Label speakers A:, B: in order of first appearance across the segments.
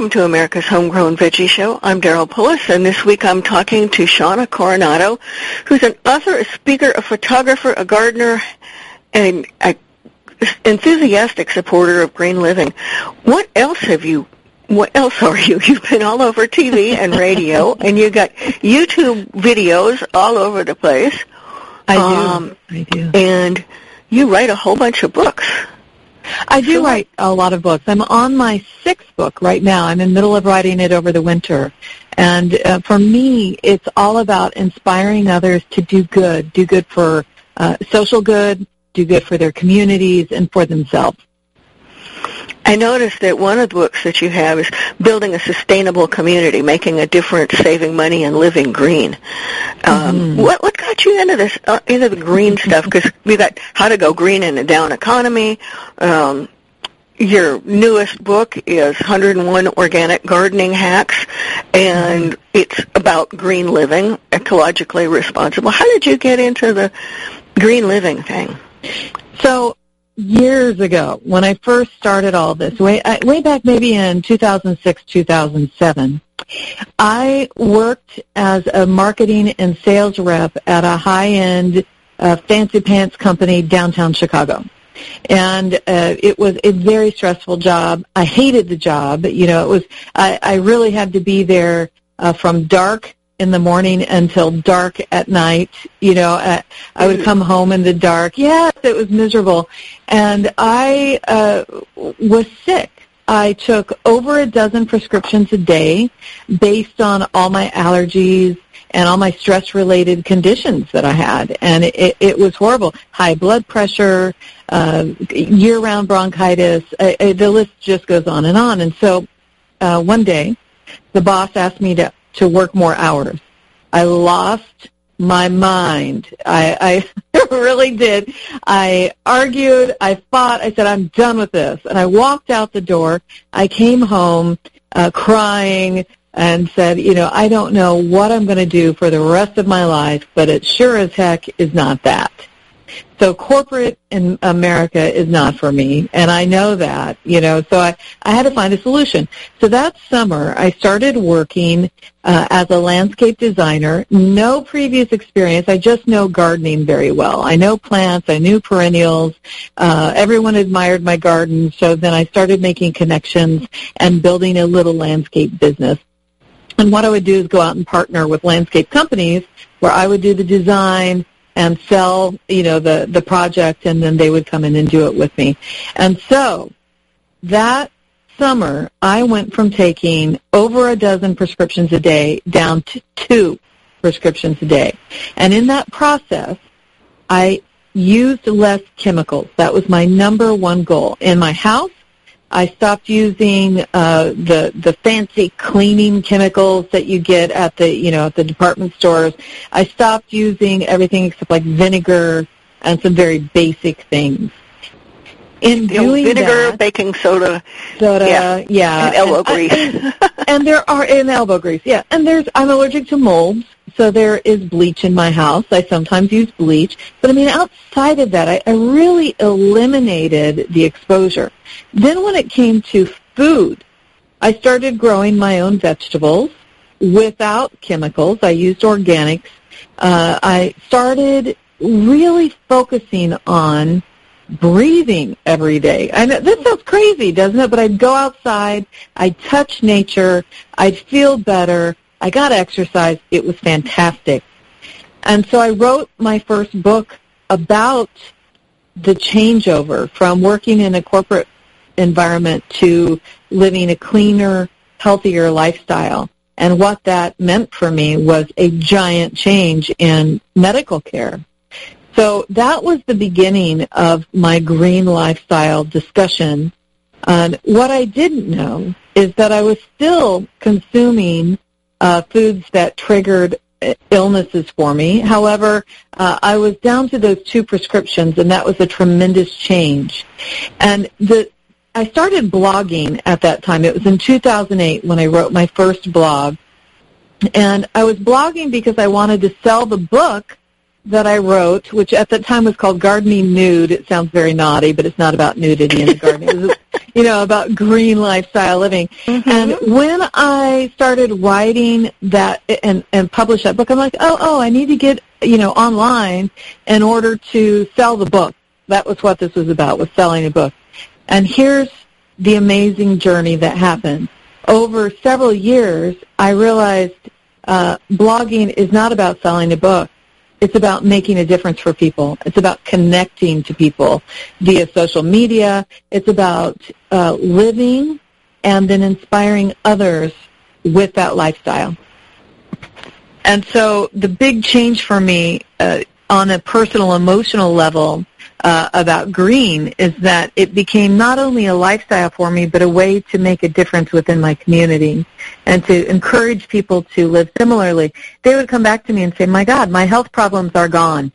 A: Welcome to America's Homegrown Veggie Show. I'm Daryl Pullis, and this week I'm talking to Shawna Coronado, who's an author, a speaker, a photographer, a gardener, and an enthusiastic supporter of green living. What else have you what else are you? You've been all over TV and radio, and you got YouTube videos all over the place.
B: I do. Um, I do.
A: And you write a whole bunch of books.
B: I do write a lot of books. I'm on my sixth book right now. I'm in the middle of writing it over the winter. And uh, for me, it's all about inspiring others to do good, do good for uh, social good, do good for their communities and for themselves.
A: I noticed that one of the books that you have is Building a Sustainable Community, Making a Difference, Saving Money, and Living Green. Um, mm-hmm. What what got you into this uh, into the green stuff? Because we got How to Go Green in a Down Economy. Um, your newest book is 101 Organic Gardening Hacks, and mm-hmm. it's about green living, ecologically responsible. How did you get into the green living thing?
B: So years ago when I first started all this, way uh, way back maybe in 2006, 2007. I worked as a marketing and sales rep at a high-end uh, fancy pants company downtown Chicago. And uh, it was a very stressful job. I hated the job. You know, it was I, I really had to be there uh, from dark in the morning until dark at night. You know, uh, I would come home in the dark. Yes, it was miserable. And I uh, was sick. I took over a dozen prescriptions a day based on all my allergies and all my stress-related conditions that I had. And it, it was horrible. High blood pressure, uh, year-round bronchitis. Uh, uh, the list just goes on and on. And so uh, one day, the boss asked me to to work more hours. I lost my mind. I, I really did. I argued. I fought. I said, I'm done with this. And I walked out the door. I came home uh, crying and said, you know, I don't know what I'm going to do for the rest of my life, but it sure as heck is not that. So corporate in America is not for me, and I know that, you know, so I, I had to find a solution. So that summer, I started working uh, as a landscape designer. No previous experience. I just know gardening very well. I know plants. I knew perennials. Uh, everyone admired my garden, so then I started making connections and building a little landscape business. And what I would do is go out and partner with landscape companies where I would do the design, and sell, you know, the, the project and then they would come in and do it with me. And so that summer, I went from taking over a dozen prescriptions a day down to two prescriptions a day. And in that process, I used less chemicals. That was my number one goal. In my house, I stopped using uh, the the fancy cleaning chemicals that you get at the you know at the department stores. I stopped using everything except like vinegar and some very basic things. In
A: you
B: doing
A: know, vinegar,
B: that,
A: baking soda,
B: soda, yeah, yeah
A: and elbow
B: and,
A: grease,
B: and, and there are in elbow grease, yeah. And there's I'm allergic to molds, so there is bleach in my house. I sometimes use bleach. But I mean, outside of that, I, I really eliminated the exposure. Then when it came to food, I started growing my own vegetables without chemicals. I used organics. Uh, I started really focusing on breathing every day. And this sounds crazy, doesn't it? But I'd go outside, I'd touch nature, I'd feel better, I got exercise. It was fantastic. And so I wrote my first book about the changeover from working in a corporate environment to living a cleaner, healthier lifestyle. And what that meant for me was a giant change in medical care. So that was the beginning of my green lifestyle discussion. And what I didn't know is that I was still consuming uh, foods that triggered illnesses for me. However, uh, I was down to those two prescriptions, and that was a tremendous change. And the I started blogging at that time. It was in 2008 when I wrote my first blog. And I was blogging because I wanted to sell the book that I wrote, which at that time was called Gardening Nude. It sounds very naughty, but it's not about nudity in the garden. It was, you know, about green lifestyle living. Mm-hmm. And when I started writing that and, and publish that book, I'm like, oh, oh, I need to get, you know, online in order to sell the book. That was what this was about, was selling a book. And here's the amazing journey that happened. Over several years, I realized uh, blogging is not about selling a book. It's about making a difference for people. It's about connecting to people via social media. It's about uh, living and then inspiring others with that lifestyle. And so the big change for me uh, on a personal emotional level uh, about green is that it became not only a lifestyle for me, but a way to make a difference within my community and to encourage people to live similarly. They would come back to me and say, my God, my health problems are gone.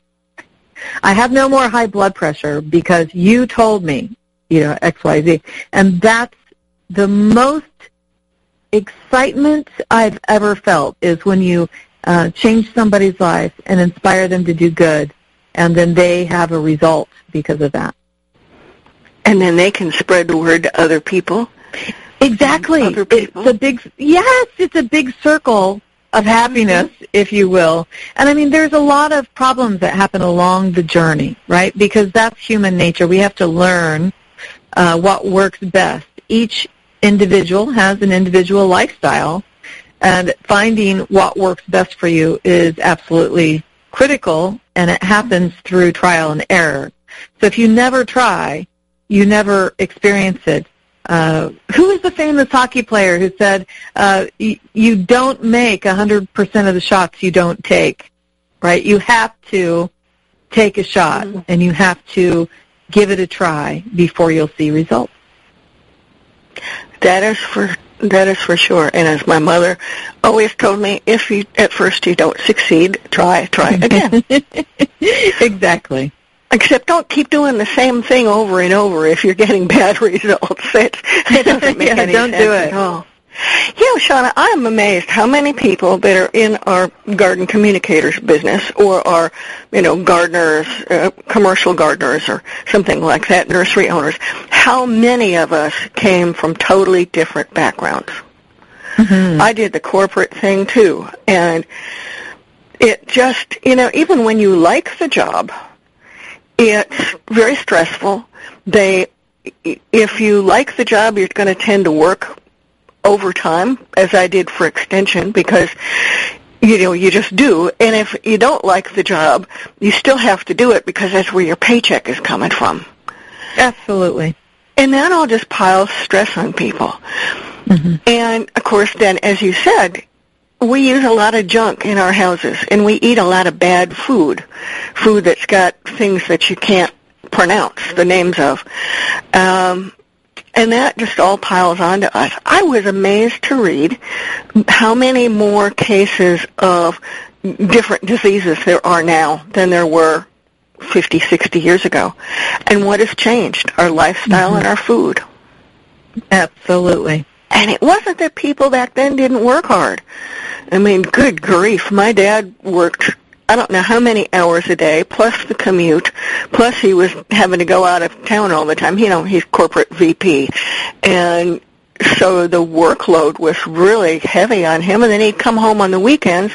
B: I have no more high blood pressure because you told me, you know, X, Y, Z. And that's the most excitement I've ever felt is when you uh, change somebody's life and inspire them to do good and then they have a result because of that.
A: And then they can spread the word to other people.
B: Exactly.
A: Other people.
B: It's a big yes, it's a big circle of happiness, mm-hmm. if you will. And I mean, there's a lot of problems that happen along the journey, right? Because that's human nature. We have to learn uh, what works best. Each individual has an individual lifestyle, and finding what works best for you is absolutely critical, and it happens through trial and error. So if you never try, you never experience it. Uh, who is the famous hockey player who said, uh, y- you don't make 100% of the shots you don't take, right? You have to take a shot, mm-hmm. and you have to give it a try before you'll see results.
A: That is for that is for sure. And as my mother always told me, if you at first you don't succeed, try, try again.
B: exactly.
A: Except don't keep doing the same thing over and over if you're getting bad results. It, it doesn't make
B: yeah,
A: any
B: don't
A: sense
B: do it.
A: at all. You know, Shawna, I'm amazed how many people that are in our garden communicators business or are, you know, gardeners, uh, commercial gardeners or something like that, nursery owners, how many of us came from totally different backgrounds. Mm-hmm. I did the corporate thing too, and it just, you know, even when you like the job, it's very stressful. They, if you like the job, you're going to tend to work overtime as I did for extension because you know you just do. And if you don't like the job you still have to do it because that's where your paycheck is coming from.
B: Absolutely.
A: And that all just piles stress on people. Mm-hmm. and of course then as you said we use a lot of junk in our houses and we eat a lot of bad food. Food that's got things that you can't pronounce the names of. Um, and that just all piles onto us. I was amazed to read how many more cases of different diseases there are now than there were 50, 60 years ago. And what has changed? Our lifestyle mm-hmm. and our food.
B: Absolutely.
A: And it wasn't that people back then didn't work hard. I mean, good grief. My dad worked I don't know how many hours a day, plus the commute, plus he was having to go out of town all the time. You know, he's corporate VP. And so the workload was really heavy on him and then he'd come home on the weekends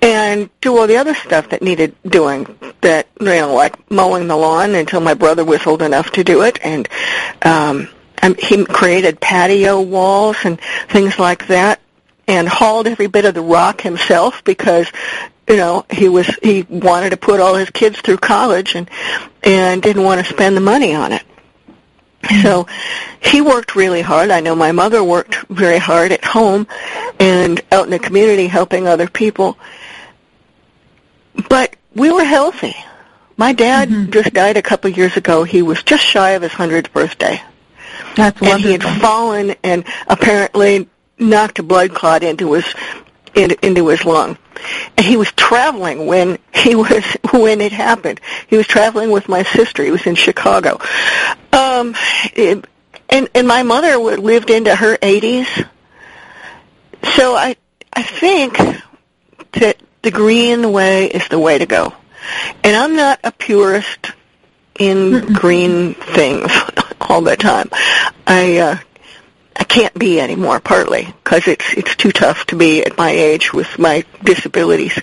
A: and do all the other stuff that needed doing that you know like mowing the lawn until my brother was old enough to do it and um he created patio walls and things like that and hauled every bit of the rock himself because you know he was he wanted to put all his kids through college and and didn't want to spend the money on it. So he worked really hard. I know my mother worked very hard at home and out in the community helping other people. But we were healthy. My dad mm-hmm. just died a couple of years ago. He was just shy of his hundredth birthday.
B: That's
A: wonderful. and he had fallen and apparently knocked a blood clot into his into his lung and he was traveling when he was when it happened. He was traveling with my sister. He was in Chicago, um, it, and and my mother lived into her 80s. So I I think that the green way is the way to go. And I'm not a purist in green things all the time. I uh, I can't be anymore, partly because it's it's too tough to be at my age with my disabilities.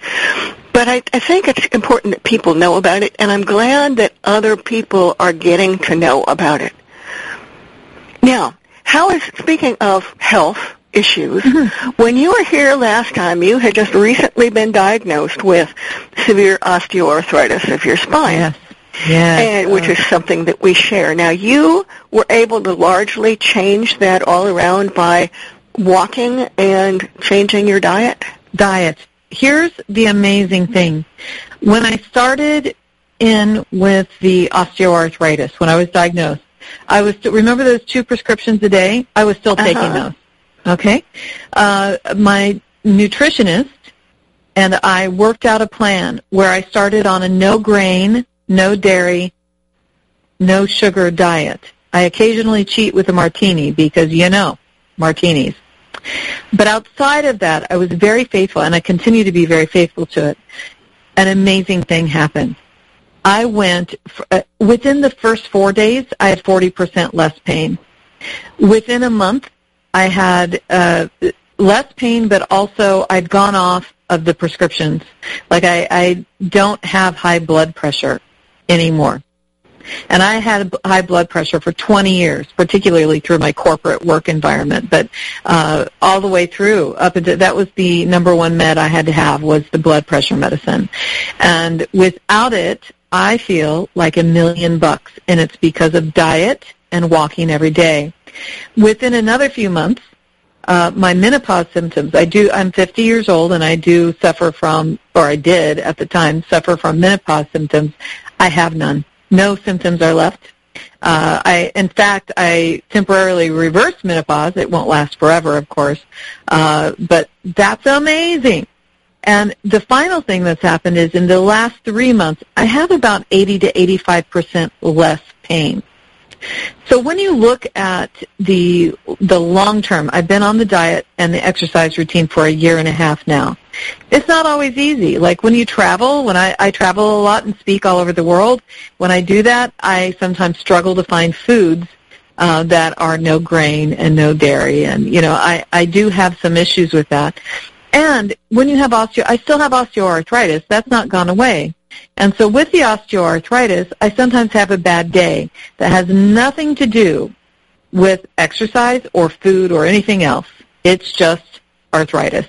A: But I, I think it's important that people know about it, and I'm glad that other people are getting to know about it. Now, how is speaking of health issues? Mm-hmm. When you were here last time, you had just recently been diagnosed with severe osteoarthritis of your spine.
B: Yes. Yes.
A: And, which is something that we share. Now, you were able to largely change that all around by walking and changing your diet?
B: Diet. Here's the amazing thing. When I started in with the osteoarthritis, when I was diagnosed, I was still, remember those two prescriptions a day? I was still taking uh-huh. those. Okay. Uh, my nutritionist and I worked out a plan where I started on a no grain, no dairy, no sugar diet. I occasionally cheat with a martini because you know, martinis. But outside of that, I was very faithful and I continue to be very faithful to it. An amazing thing happened. I went, uh, within the first four days, I had 40% less pain. Within a month, I had uh, less pain, but also I'd gone off of the prescriptions. Like I, I don't have high blood pressure anymore. And I had high blood pressure for 20 years, particularly through my corporate work environment, but uh, all the way through. Up until, that was the number one med I had to have was the blood pressure medicine. And without it, I feel like a million bucks, and it's because of diet and walking every day. Within another few months, uh, my menopause symptoms. I do. I'm 50 years old, and I do suffer from, or I did at the time, suffer from menopause symptoms. I have none. No symptoms are left. Uh, I, in fact, I temporarily reversed menopause. It won't last forever, of course, uh, but that's amazing. And the final thing that's happened is in the last three months, I have about 80 to 85 percent less pain. So when you look at the the long term, I've been on the diet and the exercise routine for a year and a half now. It's not always easy. Like when you travel, when I, I travel a lot and speak all over the world, when I do that, I sometimes struggle to find foods uh, that are no grain and no dairy, and you know I I do have some issues with that. And when you have osteo, I still have osteoarthritis. That's not gone away. And so with the osteoarthritis, I sometimes have a bad day that has nothing to do with exercise or food or anything else. It's just arthritis.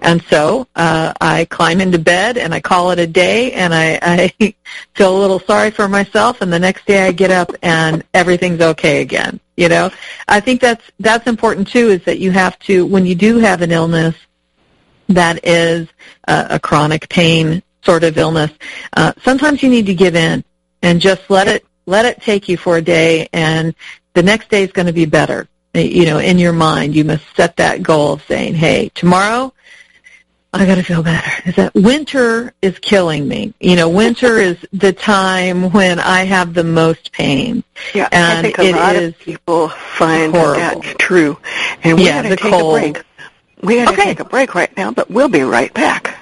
B: And so uh, I climb into bed and I call it a day and I, I feel a little sorry for myself and the next day I get up and everything's okay again. You know, I think that's that's important too. Is that you have to when you do have an illness that is a, a chronic pain sort of illness, uh, sometimes you need to give in and just let it let it take you for a day, and the next day is going to be better. You know, in your mind, you must set that goal of saying, "Hey, tomorrow." I got to feel better. Is that winter is killing me? You know, winter is the time when I have the most pain.
A: Yeah, and I think a lot of people find horrible. that that's true. And we
B: yeah,
A: got to take
B: cold.
A: a break. We got to
B: okay.
A: take a break right now, but we'll be right back.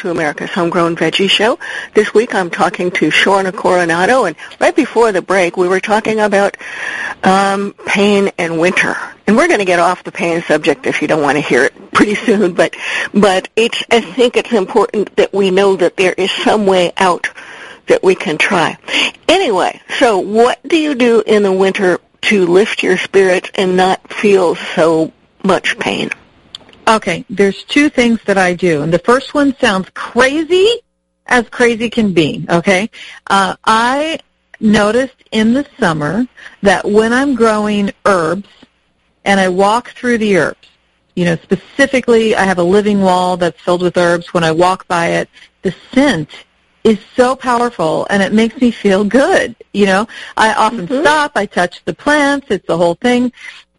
A: To America's Homegrown Veggie Show. This week I'm talking to Shawna Coronado, and right before the break we were talking about um, pain and winter. And we're going to get off the pain subject if you don't want to hear it pretty soon, but but it's I think it's important that we know that there is some way out that we can try. Anyway, so what do you do in the winter to lift your spirits and not feel so much pain?
B: Okay, there's two things that I do, and the first one sounds crazy as crazy can be. Okay, uh, I noticed in the summer that when I'm growing herbs, and I walk through the herbs. You know, specifically, I have a living wall that's filled with herbs. When I walk by it, the scent is so powerful and it makes me feel good. You know, I often mm-hmm. stop, I touch the plants, it's the whole thing.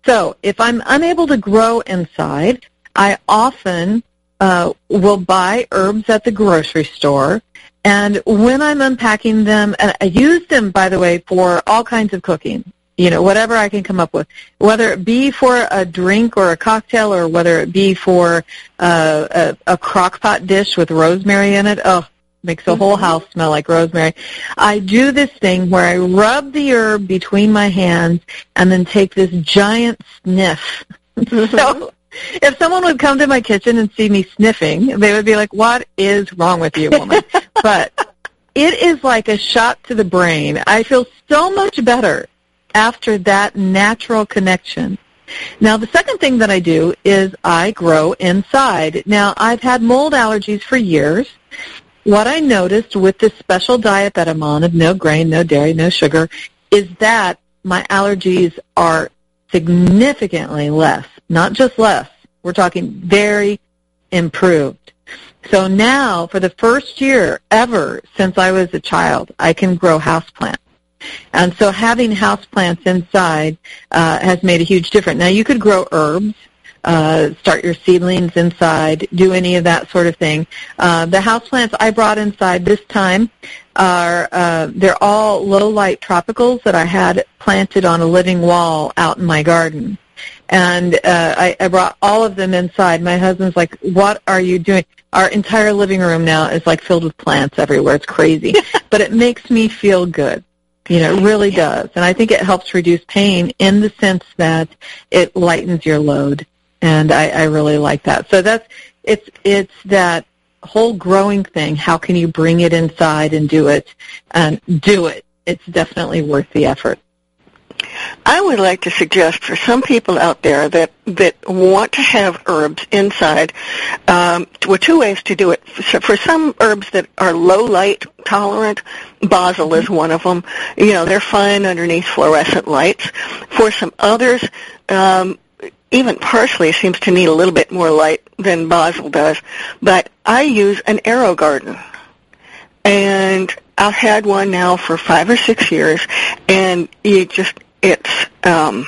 B: So if I'm unable to grow inside, I often uh, will buy herbs at the grocery store. And when I'm unpacking them, and I use them, by the way, for all kinds of cooking you know, whatever I can come up with, whether it be for a drink or a cocktail or whether it be for uh, a, a crock pot dish with rosemary in it. Oh, makes the whole mm-hmm. house smell like rosemary. I do this thing where I rub the herb between my hands and then take this giant sniff. Mm-hmm. so if someone would come to my kitchen and see me sniffing, they would be like, what is wrong with you, woman? but it is like a shot to the brain. I feel so much better after that natural connection. Now, the second thing that I do is I grow inside. Now, I've had mold allergies for years. What I noticed with this special diet that I'm on of no grain, no dairy, no sugar, is that my allergies are significantly less. Not just less. We're talking very improved. So now, for the first year ever since I was a child, I can grow houseplants. And so having houseplants inside uh, has made a huge difference. Now you could grow herbs, uh, start your seedlings inside, do any of that sort of thing. Uh, the houseplants I brought inside this time are uh, they're all low light tropicals that I had planted on a living wall out in my garden. And uh, I, I brought all of them inside. My husband's like, "What are you doing?" Our entire living room now is like filled with plants everywhere. It's crazy, but it makes me feel good. You know, it really does. And I think it helps reduce pain in the sense that it lightens your load. And I, I really like that. So that's, it's, it's that whole growing thing. How can you bring it inside and do it? And do it. It's definitely worth the effort.
A: I would like to suggest for some people out there that that want to have herbs inside, um, well, two ways to do it. For some herbs that are low light tolerant, basil is one of them. You know, they're fine underneath fluorescent lights. For some others, um, even parsley seems to need a little bit more light than basil does. But I use an AeroGarden. And I've had one now for five or six years, and you just it's um,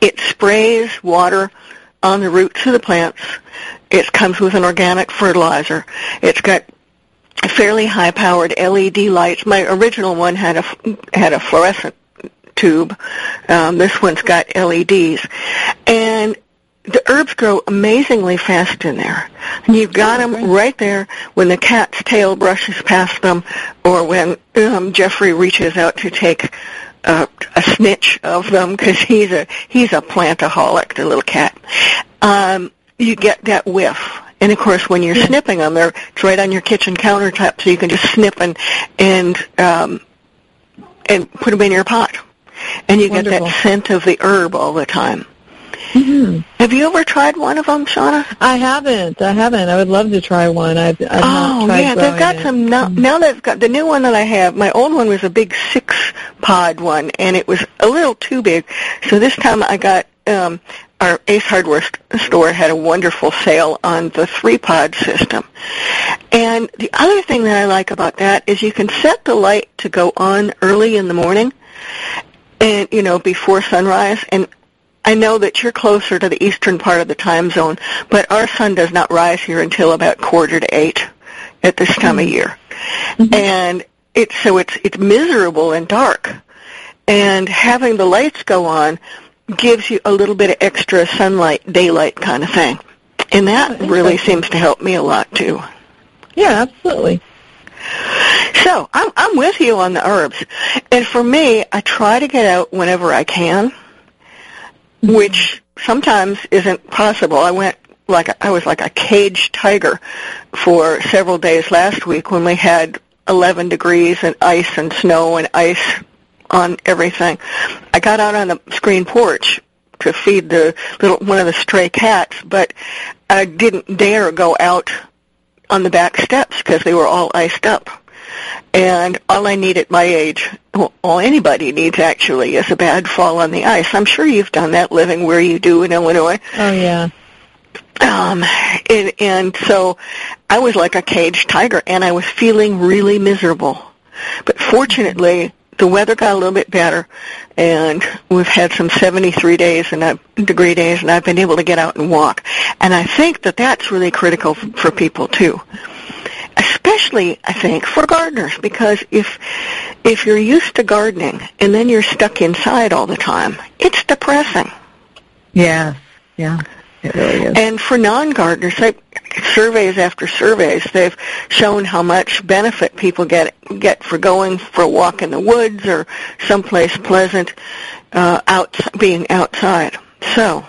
A: it sprays water on the roots of the plants. It comes with an organic fertilizer. It's got fairly high-powered LED lights. My original one had a had a fluorescent tube. Um, this one's got LEDs, and the herbs grow amazingly fast in there. And you've got them right there when the cat's tail brushes past them, or when um, Jeffrey reaches out to take a, a snitch of them because he's a he's a plantaholic, the little cat. Um, you get that whiff. And of course, when you're yeah. snipping them, they're it's right on your kitchen countertop, so you can just snip and and um, and put them in your pot, and you Wonderful. get that scent of the herb all the time. Mm-hmm. Have you ever tried one of them, Shawna?
B: I haven't. I haven't. I would love to try one. I've, I've
A: oh
B: yeah,
A: they've got
B: it.
A: some now, mm-hmm. now. They've got the new one that I have. My old one was a big six pod one, and it was a little too big. So this time I got um, our Ace Hardware store had a wonderful sale on the three pod system. And the other thing that I like about that is you can set the light to go on early in the morning and you know before sunrise and I know that you're closer to the eastern part of the time zone, but our sun does not rise here until about quarter to eight at this time mm-hmm. of year. Mm-hmm. And it's so it's it's miserable and dark. And having the lights go on gives you a little bit of extra sunlight, daylight kind of thing. And that really seems to help me a lot too.
B: Yeah, absolutely.
A: So I'm I'm with you on the herbs. And for me, I try to get out whenever I can which sometimes isn't possible. I went like I was like a caged tiger for several days last week when we had 11 degrees and ice and snow and ice on everything. I got out on the screen porch to feed the little one of the stray cats, but I didn't dare go out on the back steps because they were all iced up. And all I need at my age, well, all anybody needs actually, is a bad fall on the ice. I'm sure you've done that living where you do in Illinois.
B: Oh yeah.
A: Um, and, and so I was like a caged tiger, and I was feeling really miserable. But fortunately, the weather got a little bit better, and we've had some 73 days and uh, degree days, and I've been able to get out and walk. And I think that that's really critical for people too, especially I think for gardeners, because if if you're used to gardening and then you're stuck inside all the time, it's depressing.
B: Yeah. Yeah. It really is.
A: And for non-gardeners, like surveys after surveys, they've shown how much benefit people get get for going for a walk in the woods or someplace pleasant, uh, out being outside. So,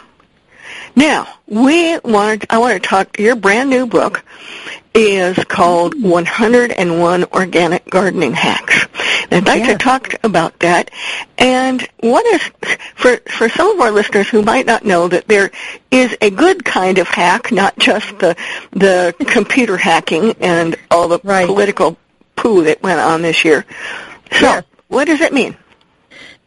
A: now we want. I want to talk. Your brand new book is called 101 Organic Gardening Hacks. And I'd like to talk about that. And what is, for, for some of our listeners who might not know that there is a good kind of hack, not just the, the computer hacking and all the
B: Right.
A: political poo that went on this year. So,
B: Yes.
A: what does it mean?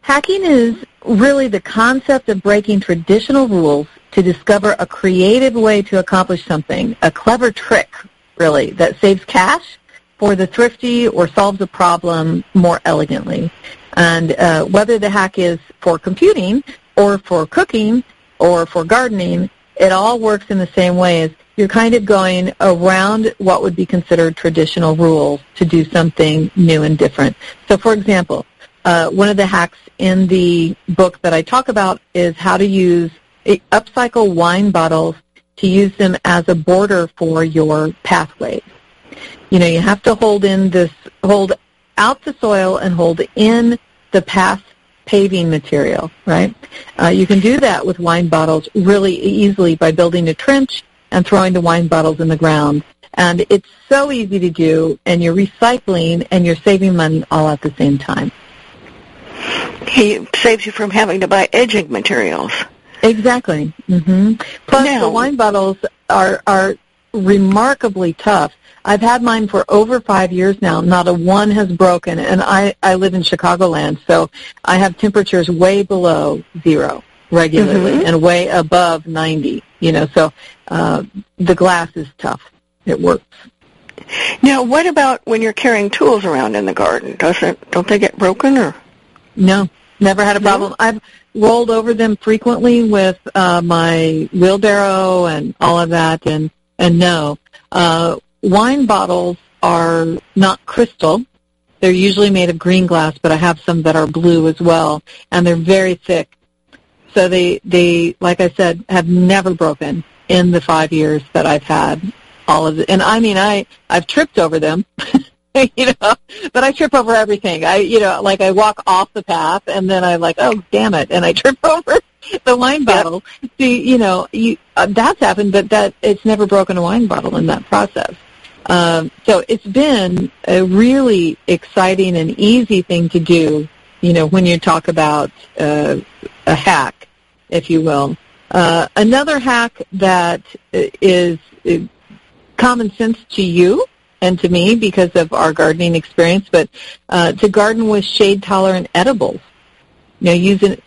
B: Hacking is really the concept of breaking traditional rules to discover a creative way to accomplish something, a clever trick, really, that saves cash for the thrifty or solves a problem more elegantly. And uh, whether the hack is for computing or for cooking or for gardening, it all works in the same way as you're kind of going around what would be considered traditional rules to do something new and different. So for example, uh, one of the hacks in the book that I talk about is how to use uh, upcycle wine bottles to use them as a border for your pathways. You know, you have to hold in this, hold out the soil and hold in the path paving material, right? Uh, you can do that with wine bottles really easily by building a trench and throwing the wine bottles in the ground. And it's so easy to do, and you're recycling and you're saving money all at the same time.
A: He saves you from having to buy edging materials.
B: Exactly. hmm Plus,
A: Now-
B: the wine bottles are are remarkably tough. I've had mine for over five years now. Not a one has broken, and I I live in Chicagoland, so I have temperatures way below zero regularly
A: Mhm.
B: and way above ninety. You know, so uh, the glass is tough. It works.
A: Now, what about when you're carrying tools around in the garden? Doesn't don't they get broken or?
B: No, never had a
A: No?
B: problem. I've rolled over them frequently with uh, my wheelbarrow and all of that, and and no, uh, wine bottles are not crystal. They're usually made of green glass, but I have some that are blue as well, and they're very thick. So they they like I said have never broken in the five years that I've had all of it. And I mean I I've tripped over them. you know, but I trip over everything. I, you know, like I walk off the path and then I'm like, oh, damn it, and I trip over the wine bottle. See, you know, you, uh, that's happened, but that it's never broken a wine bottle in that process. Um, so it's been a really exciting and easy thing to do. You know, when you talk about uh, a hack, if you will. Uh, another hack that is uh, common sense to you and to me because of our gardening experience, but uh, to garden with shade tolerant edibles. You know, using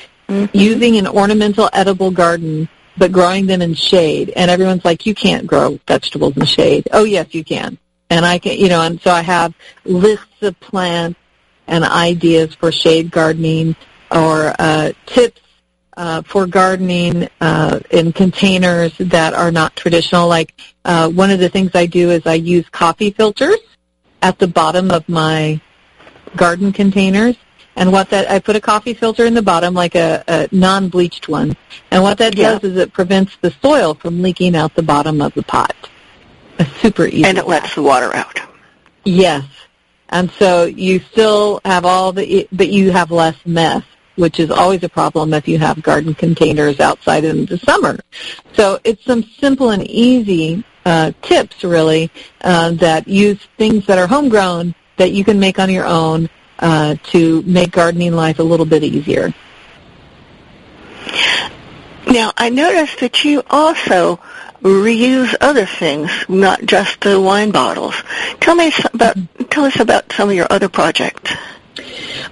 B: using an ornamental edible garden, but growing them in shade. And everyone's like, you can't grow vegetables in shade. Oh yes, you can. And I can, you know, and so I have lists of plants and ideas for shade gardening or uh, tips uh, for gardening uh, in containers that are not traditional. Like uh, one of the things I do is I use coffee filters at the bottom of my garden containers. And what that I put a coffee filter in the bottom, like a, a non-bleached one. And what that
A: Yeah.
B: does is it prevents the soil from leaking out the bottom of the pot. A super easy.
A: and it lets the water out.
B: Yes. And so you still have all the, but you have less mess, which is always a problem if you have garden containers outside in the summer. So it's some simple and easy uh, tips, really, uh, that use things that are homegrown that you can make on your own uh, to make gardening life a little bit easier.
A: Now, I noticed that you also reuse other things, not just the wine bottles. Tell me about tell us about some of your other projects?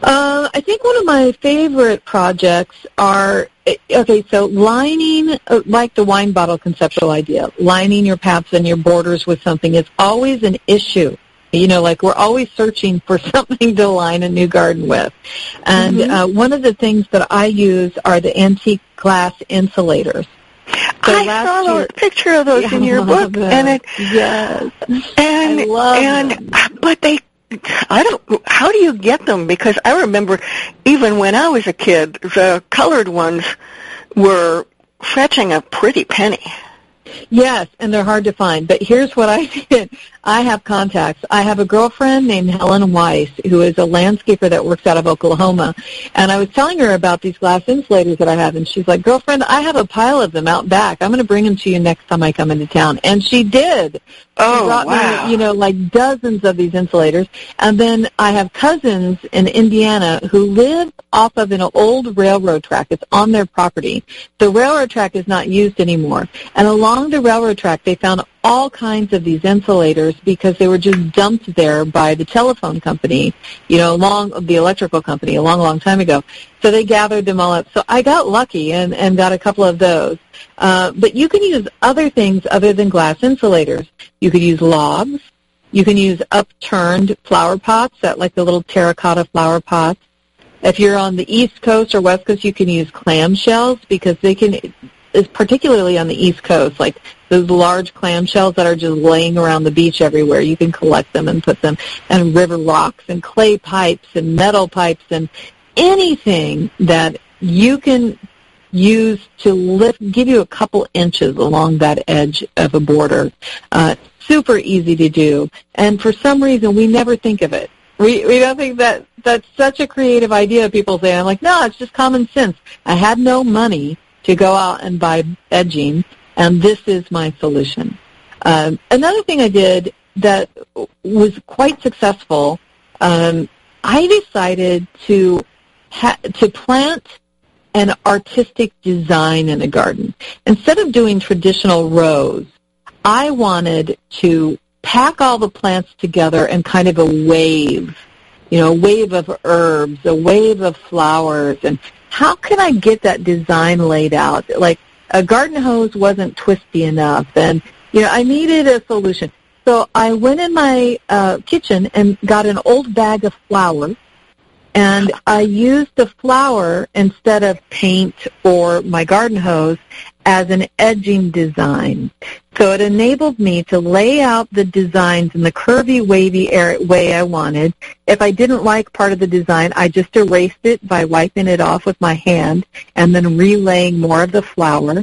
B: Uh, I think one of my favorite projects are eh, okay. So lining, uh, like the wine bottle conceptual idea, lining your paths and your borders with something is always an issue. You know, like we're always searching for something to line a new garden with. And mm-hmm. uh, one of the things that I use are the antique glass insulators.
A: So I saw year, a picture of those in your book, and it
B: yes,
A: and and them. but they I don't. How do you get them? Because I remember, even when I was a kid, the colored ones were fetching a pretty penny.
B: Yes, and they're hard to find. But here's what I did. I have contacts. I have a girlfriend named Helen Weiss who is a landscaper that works out of Oklahoma. And I was telling her about these glass insulators that I have, and she's like, girlfriend, I have a pile of them out back. I'm going to bring them to you next time I come into town. And she did.
A: Oh,
B: she brought
A: wow.
B: me, you know, like dozens of these insulators. And then I have cousins in Indiana who live off of an old railroad track. It's on their property. The railroad track is not used anymore. And along the railroad track, they found all kinds of these insulators because they were just dumped there by the telephone company, you know, long the electrical company a long, long time ago. So they gathered them all up. So I got lucky and, and got a couple of those. Uh, but you can use other things other than glass insulators. You could use logs. You can use upturned flower pots, that like the little terracotta flower pots. If you're on the East Coast or West Coast, you can use clamshells because they can is particularly on the East Coast, like those large clamshells that are just laying around the beach everywhere. You can collect them and put them, and river rocks and clay pipes and metal pipes and anything that you can use to lift, give you a couple inches along that edge of a border. Uh, super easy to do, and for some reason we never think of it. We we don't think that that's such a creative idea. People say, I'm like, no, it's just common sense. I had no money to go out and buy edging, and this is my solution. Um, another thing I did that was quite successful, um, I decided to ha- to plant an artistic design in a garden. Instead of doing traditional rows, I wanted to pack all the plants together in kind of a wave, you know, a wave of herbs, a wave of flowers, and how can I get that design laid out? Like a garden hose wasn't twisty enough, and you know I needed a solution. So I went in my uh, kitchen and got an old bag of flour, and I used the flour instead of paint or my garden hose as an edging design. So it enabled me to lay out the designs in the curvy, wavy way I wanted. If I didn't like part of the design, I just erased it by wiping it off with my hand and then relaying more of the flour.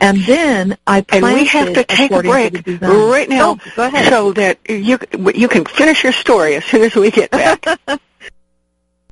B: And then I planted
A: And we have to take a break right now
B: oh, go ahead.
A: so that you, you can finish your story as soon as we get back.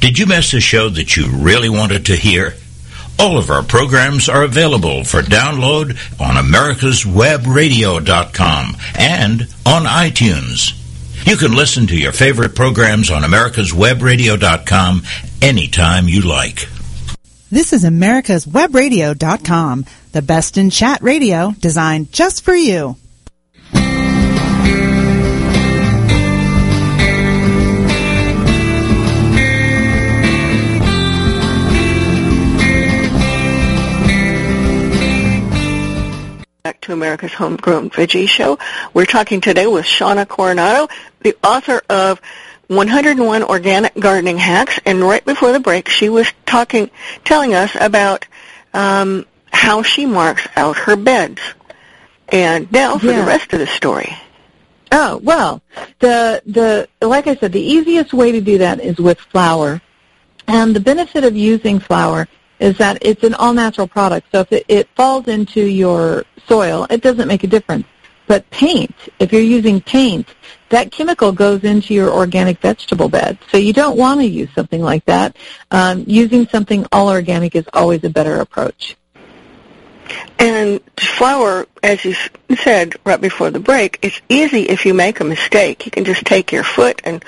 C: Did you miss a show that you really wanted to hear? All of our programs are available for download on americaswebradio.com and on iTunes. You can listen to your favorite programs on americaswebradio.com anytime you like.
D: This is americaswebradio.com, the best in chat radio designed just for you.
A: To America's Homegrown Veggie Show. We're talking today with Shawna Coronado, the author of 101 Organic Gardening Hacks. And right before the break, she was talking, telling us about um, how she marks out her beds. And now for
B: Yeah.
A: the rest of the story.
B: Oh well, the the like I said, the easiest way to do that is with flour, and the benefit of using flour is that it's an all natural product. So if it, it falls into your soil, it doesn't make a difference. But paint, if you're using paint, that chemical goes into your organic vegetable bed. So you don't want to use something like that. Um, using something all organic is always a better approach.
A: And flour, as you said right before the break, it's easy if you make a mistake. You can just take your foot and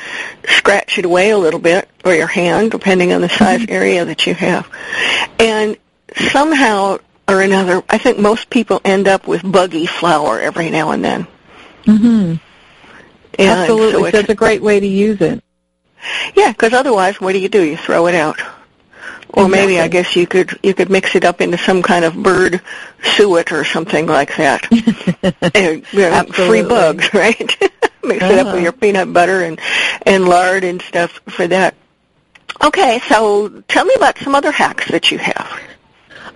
A: scratch it away a little bit, or your hand, depending on the size area that you have. And somehow or another, I think most people end up with buggy flour every now and then.
B: hmm
A: And
B: Absolutely.
A: So it's
B: a great way to use it.
A: yeah, because otherwise, what do you do? You throw it out. Or maybe I guess you could you could mix it up into some kind of bird suet or something like that. and, you know, free bugs, right? Mix it up
B: Uh-huh.
A: with your peanut butter and and lard and stuff for that. Okay, so tell me about some other hacks that you have.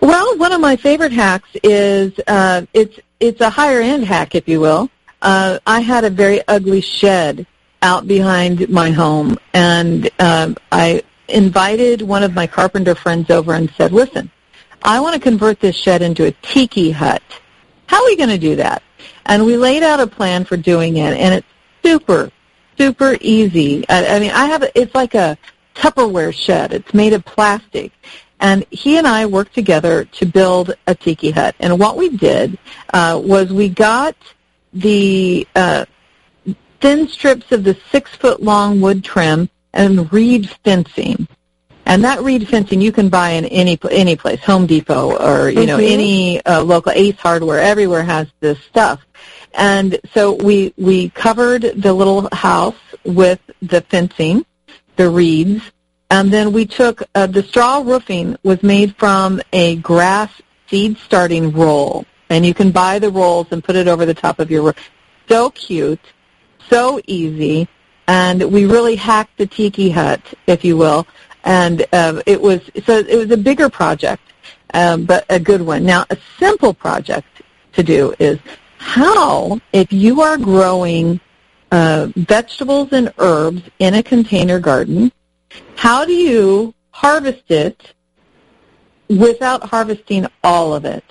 B: Well, one of my favorite hacks is uh, it's it's a higher end hack, if you will. Uh, I had a very ugly shed out behind my home, and um, I invited one of my carpenter friends over and said, "Listen, I want to convert this shed into a tiki hut. How are we going to do that?" And we laid out a plan for doing it, and it's super, super easy. I, I mean, I have a, it's like a Tupperware shed. It's made of plastic. And he and I worked together to build a tiki hut. And what we did uh, was we got the uh, thin strips of the six foot long wood trim and reed fencing. And that reed fencing you can buy in any any place, Home Depot or you know
A: Mhm.
B: any uh, local Ace Hardware. Everywhere has this stuff. And so we we covered the little house with the fencing, the reeds, and then we took uh, the straw roofing was made from a grass seed starting roll, and you can buy the rolls and put it over the top of your roof. So cute, so easy, and we really hacked the tiki hut, if you will. And uh, it was so it was a bigger project, um, but a good one. Now, a simple project to do is how if you are growing uh, vegetables and herbs in a container garden, how do you harvest it without harvesting all of it?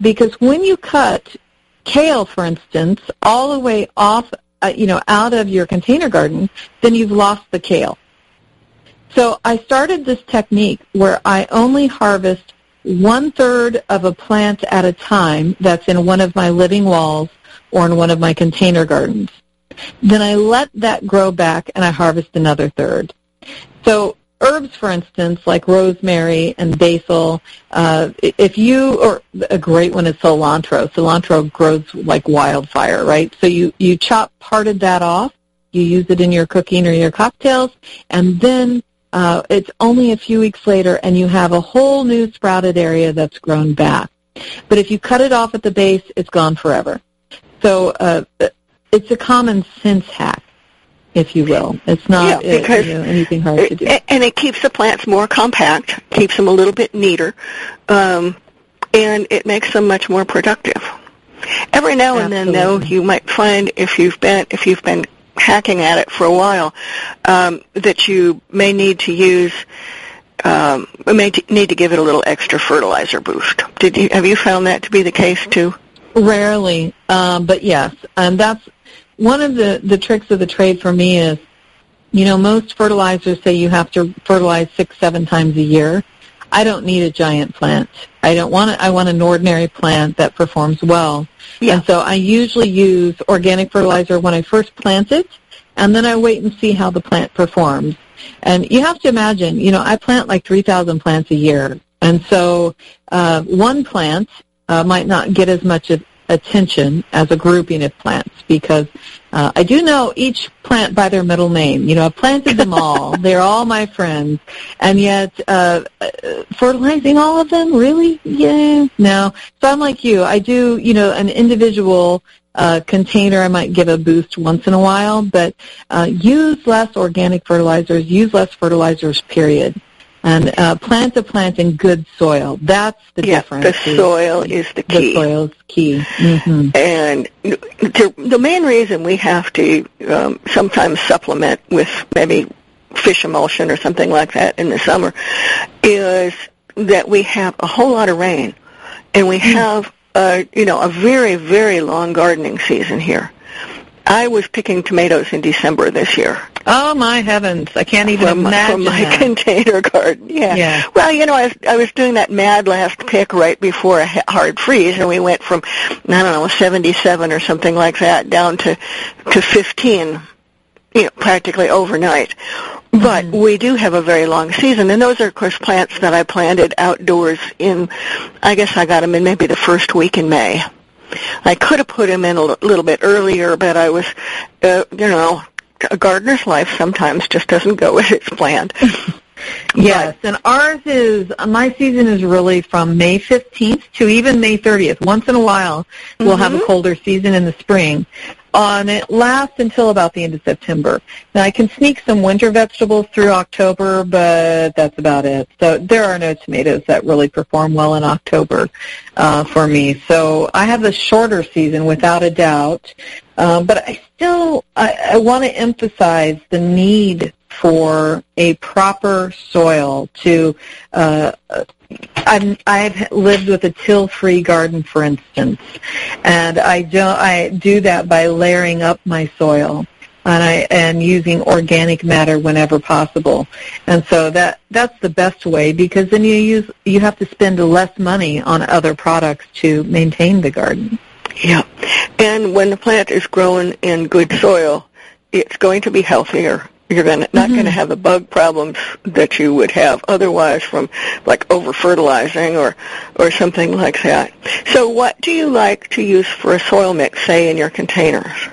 B: Because when you cut kale, for instance, all the way off, uh, you know, out of your container garden, then you've lost the kale. So I started this technique where I only harvest one third of a plant at a time that's in one of my living walls or in one of my container gardens. Then I let that grow back and I harvest another third. So herbs, for instance, like rosemary and basil, uh, if you, or a great one is cilantro. Cilantro grows like wildfire, right? So you, you chop part of that off, you use it in your cooking or your cocktails, and then uh, it's only a few weeks later and you have a whole new sprouted area that's grown back. But if you cut it off at the base, it's gone forever. So uh, it's a common sense hack, if you will. It's not
A: Yeah,
B: uh,
A: because
B: you know, anything hard to do.
A: And it keeps the plants more compact, keeps them a little bit neater, um, and it makes them much more productive. Every now and then, though, you might find if you've been if you've been hacking at it for a while, um, that you may need to use um, may t- need to give it a little extra fertilizer boost. Did you have you found that to be the case too?
B: Rarely, um, but yes, and that's one of the the tricks of the trade for me is, you know, most fertilizers say you have to fertilize six seven times a year. I don't need a giant plant. I don't want it. I want an ordinary plant that performs well.
A: Yeah.
B: And so I usually use organic fertilizer when I first plant it, and then I wait and see how the plant performs. And you have to imagine, you know, I plant like 3,000 plants a year, and so uh, one plant uh, might not get as much of attention as a grouping of plants because uh, I do know each plant by their middle name. You know, I've planted them all. They're all my friends. And yet, uh, uh, fertilizing all of them? Really? Yeah. No. So I'm like you. I do, you know, an individual uh, container I might give a boost once in a while, but uh, use less organic fertilizers, use less fertilizers, period and uh, plant a plant in good soil. That's the
A: yeah,
B: difference.
A: The soil is the key.
B: The soil is key. Mm-hmm.
A: And the, the main reason we have to um, sometimes supplement with maybe fish emulsion or something like that in the summer is that we have a whole lot of rain, and we mm. have uh, you know a very very long gardening season here. I was picking tomatoes in December this year.
B: Oh my heavens! I can't even
A: from,
B: imagine
A: from my
B: that.
A: container garden. Yeah.
B: Yeah.
A: Well, you know, I was I was doing that mad last pick right before a hard freeze, and we went from I don't know 77 or something like that down to to 15, you know, practically overnight. But
B: Mm-hmm.
A: we do have a very long season, and those are, of course, plants that I planted outdoors in. I guess I got them in maybe the first week in May. I could have put him in a l- little bit earlier, but I was, uh, you know, a gardener's life sometimes just doesn't go as it's planned.
B: Yes, and ours is my season is really from May 15th to even May 30th. Once in a while, we'll have a colder season in the spring. On it lasts until about the end of September. Now I can sneak some winter vegetables through October, but that's about it. So there are no tomatoes that really perform well in October uh, for me. So I have a shorter season without a doubt. Um, but I still I, I want to emphasize the need for a proper soil to uh, I'm, I've lived with a till-free garden, for instance, and I don't. I do that by layering up my soil, and I and using organic matter whenever possible. And so that that's the best way because then you use you have to spend less money on other products to maintain the garden.
A: Yeah. And when the plant is grown in good soil, it's going to be healthier. You're gonna, not going to have the bug problems that you would have otherwise from like over fertilizing or or something like that. So, what do you like to use for a soil mix, say in your containers?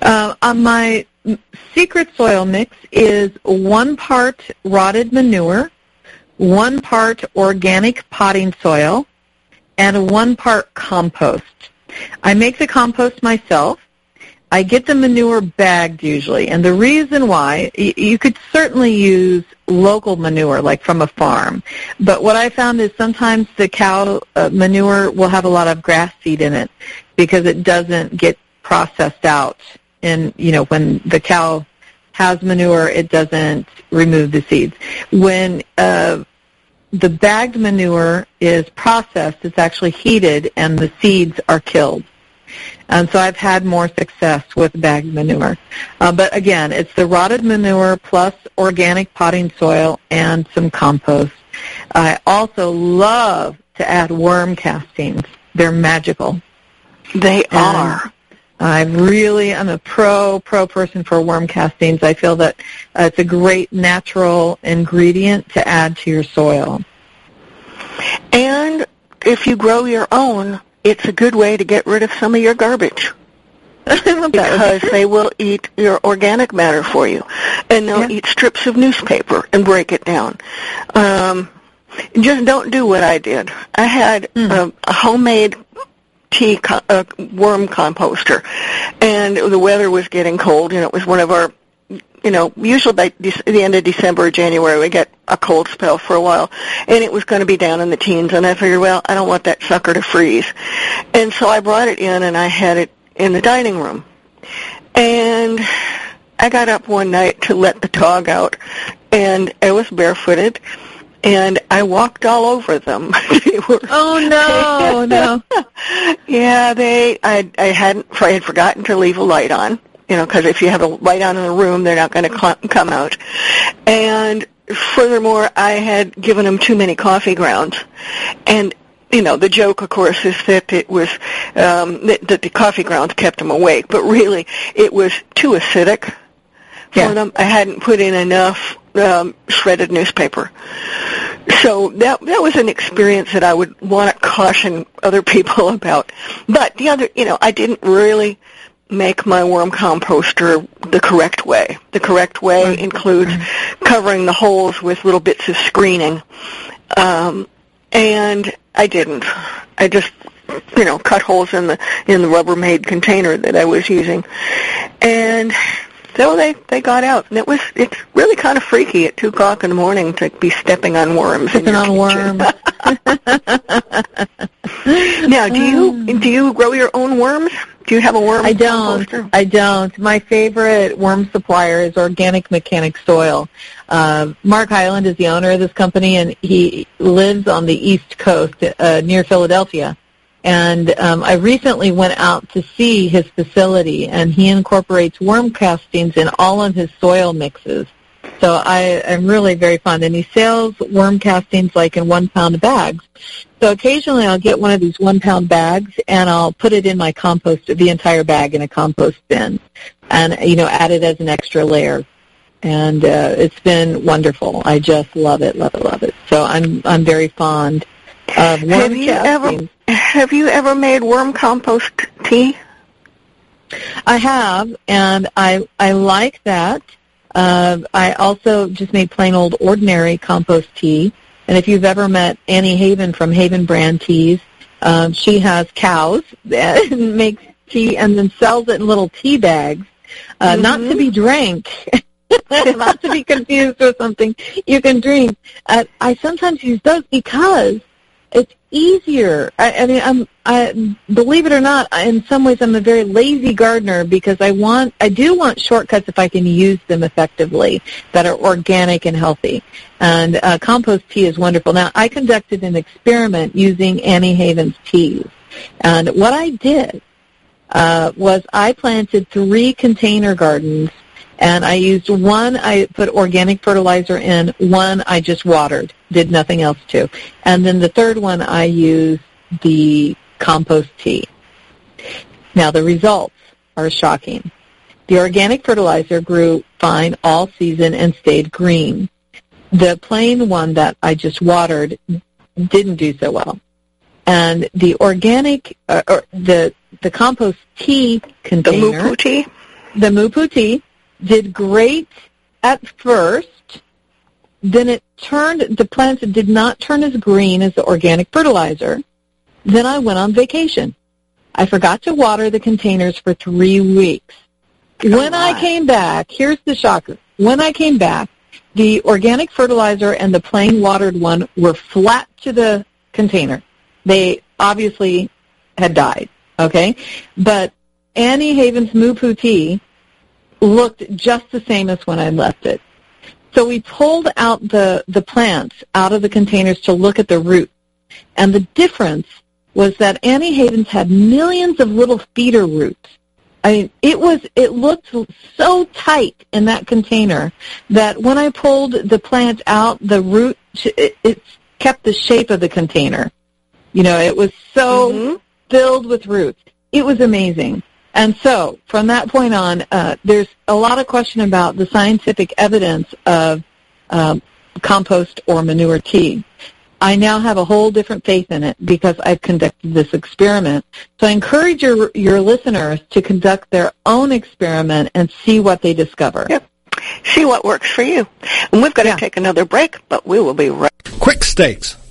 B: Uh, on my secret soil mix is one part rotted manure, one part organic potting soil, and one part compost. I make the compost myself. I get the manure bagged usually, and the reason why you could certainly use local manure, like from a farm, but what I found is sometimes the cow uh, manure will have a lot of grass seed in it because it doesn't get processed out. And you know, when the cow has manure, it doesn't remove the seeds. When uh, the bagged manure is processed, it's actually heated, and the seeds are killed. And so I've had more success with bagged manure. Uh, but again, it's the rotted manure plus organic potting soil and some compost. I also love to add worm castings. They're magical.
A: They
B: And
A: are.
B: I really am a pro pro person for worm castings. I feel that uh, it's a great natural ingredient to add to your soil.
A: And if you grow your own, it's a good way to get rid of some of your garbage. because they will eat your organic matter for you, and they'll
B: Yeah.
A: eat strips of newspaper and break it down. Um, just don't do what I did. I had a, a homemade tea co- uh, worm composter, and the weather was getting cold, and it was one of our. You know, usually by Dec- the end of December or January, we get a cold spell for a while, and it was going to be down in the teens. And I figured, well, I don't want that sucker to freeze, and so I brought it in, and I had it in the dining room. And I got up one night to let the dog out, and I was barefooted, and I walked all over them. they were,
B: Oh no, no.
A: yeah, they. I I hadn't. I had forgotten to leave a light on. You know, because if you have a light on in a room, they're not going to cl- come out. And furthermore, I had given them too many coffee grounds, and you know, the joke, of course, is that it was um, that, that the coffee grounds kept them awake, but really, it was too acidic for yeah. them. I hadn't put in enough um, shredded newspaper. So that that was an experience that I would want to caution other people about. But the other, you know, I didn't really make my worm composter the correct way. The correct way right. includes covering the holes with little bits of screening. Um, and I didn't. I just you know cut holes in the in the Rubbermaid container that I was using, and so they they got out, and it was it's really kind of freaky at two o'clock in the morning to be stepping on worms.
B: Stepping on worms.
A: now, do you do you grow your own worms? Do you have a worm?
B: I don't.
A: Composter?
B: I don't. My favorite worm supplier is Organic Mechanic Soil. Uh, Mark Highland is the owner of this company, and he lives on the East Coast uh, near Philadelphia. And um, I recently went out to see his facility, and he incorporates worm castings in all of his soil mixes. So I am really very fond. And he sells worm castings like in one pound bags. So occasionally I'll get one of these one pound bags and I'll put it in my compost, the entire bag in a compost bin, and you know add it as an extra layer. And uh, it's been wonderful. I just love it, love it, love it. So I'm I'm very fond worm
A: have you. Ever, have you ever made worm compost tea?
B: I have, and I I like that. Uh, I also just made plain old ordinary compost tea. And if you've ever met Annie Haven from Haven Brand Teas, um, she has cows that makes tea and then sells it in little tea bags, uh, mm-hmm. not to be drank. not to be confused with something you can drink. Uh, I sometimes use those because it's easier. I, I mean, I'm, I believe it or not, in some ways, I'm a very lazy gardener because I want, I do want shortcuts if I can use them effectively that are organic and healthy. And uh, compost tea is wonderful. Now, I conducted an experiment using Annie Haven's teas, and what I did uh, was I planted three container gardens and I used one, I put organic fertilizer in, one I just watered, did nothing else to. And then the third one I used the compost tea. Now the results are shocking. The organic fertilizer grew fine all season and stayed green. The plain one that I just watered didn't do so well. And the organic, uh, or the the compost tea container,
A: the moo tea,
B: the moo tea did great at first. Then it turned, the plants did not turn as green as the organic fertilizer. Then I went on vacation. I forgot to water the containers for three weeks. Come when on. I came back, here's the shocker. When I came back, the organic fertilizer and the plain watered one were flat to the container. They obviously had died, okay? But Annie Haven's Moo Poo Tea looked just the same as when I left it. So we pulled out the, the plants out of the containers to look at the roots. And the difference was that Annie Havens had millions of little feeder roots. I mean, it was, it looked so tight in that container that when I pulled the plant out, the root, it, it kept the shape of the container. You know, it was so mm-hmm. filled with roots. It was amazing. And so, from that point on, uh, there's a lot of question about the scientific evidence of um, compost or manure tea. I now have a whole different faith in it because I've conducted this experiment. So I encourage your your listeners to conduct their own experiment and see what they discover.
A: Yep. See what works for you. And we've got yeah. to take another break, but we will be right.
E: Quick Stakes.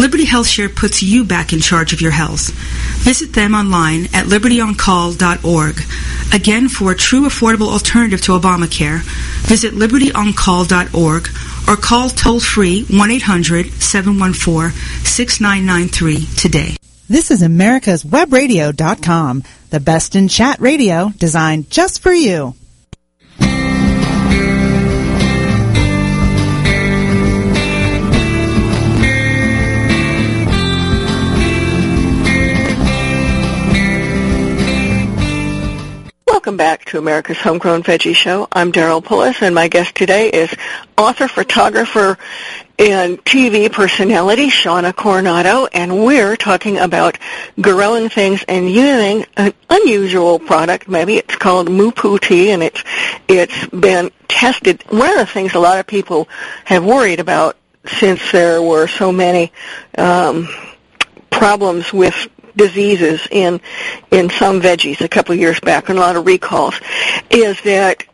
F: Liberty HealthShare puts you back in charge of your health. Visit them online at libertyoncall.org. Again, for a true affordable alternative to Obamacare, visit libertyoncall.org or call toll-free 1-800-714-6993 today.
D: This is America's Webradio.com, the best in chat radio designed just for you.
A: Welcome back to America's Homegrown Veggie Show. I'm Daryl Pullis, and my guest today is author, photographer, and TV personality Shawna Coronado, and we're talking about growing things and using an unusual product. Maybe it's called Moo-Poo tea, and it's it's been tested. One of the things a lot of people have worried about since there were so many um, problems with diseases in in some veggies a couple of years back and a lot of recalls is that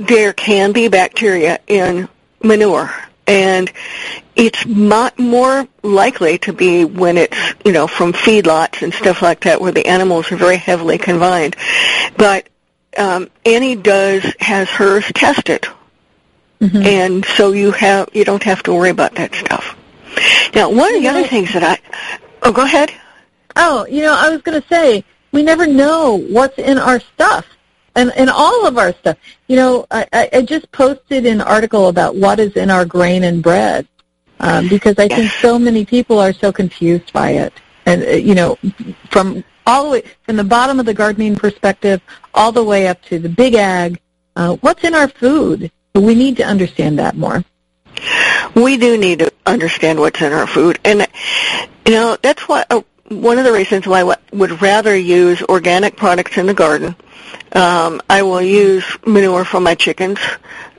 A: there can be bacteria in manure. And it's not more likely to be when it's you know from feedlots and stuff like that where the animals are very heavily confined. But um, Annie does has hers tested. Mm-hmm. and so you have you don't have to worry about that stuff. Now one of the other things that I oh go ahead
B: Oh, you know, I was going to say we never know what's in our stuff, and in all of our stuff. You know, I, I just posted an article about what is in our grain and bread um, because I think so many people are so confused by it, and uh, you know, from all the way from the bottom of the gardening perspective all the way up to the big ag. Uh, what's in our food? We need to understand that more.
A: We do need to understand what's in our food, and you know that's what uh, one of the reasons why I would rather use organic products in the garden. Um, I will use manure from my chickens.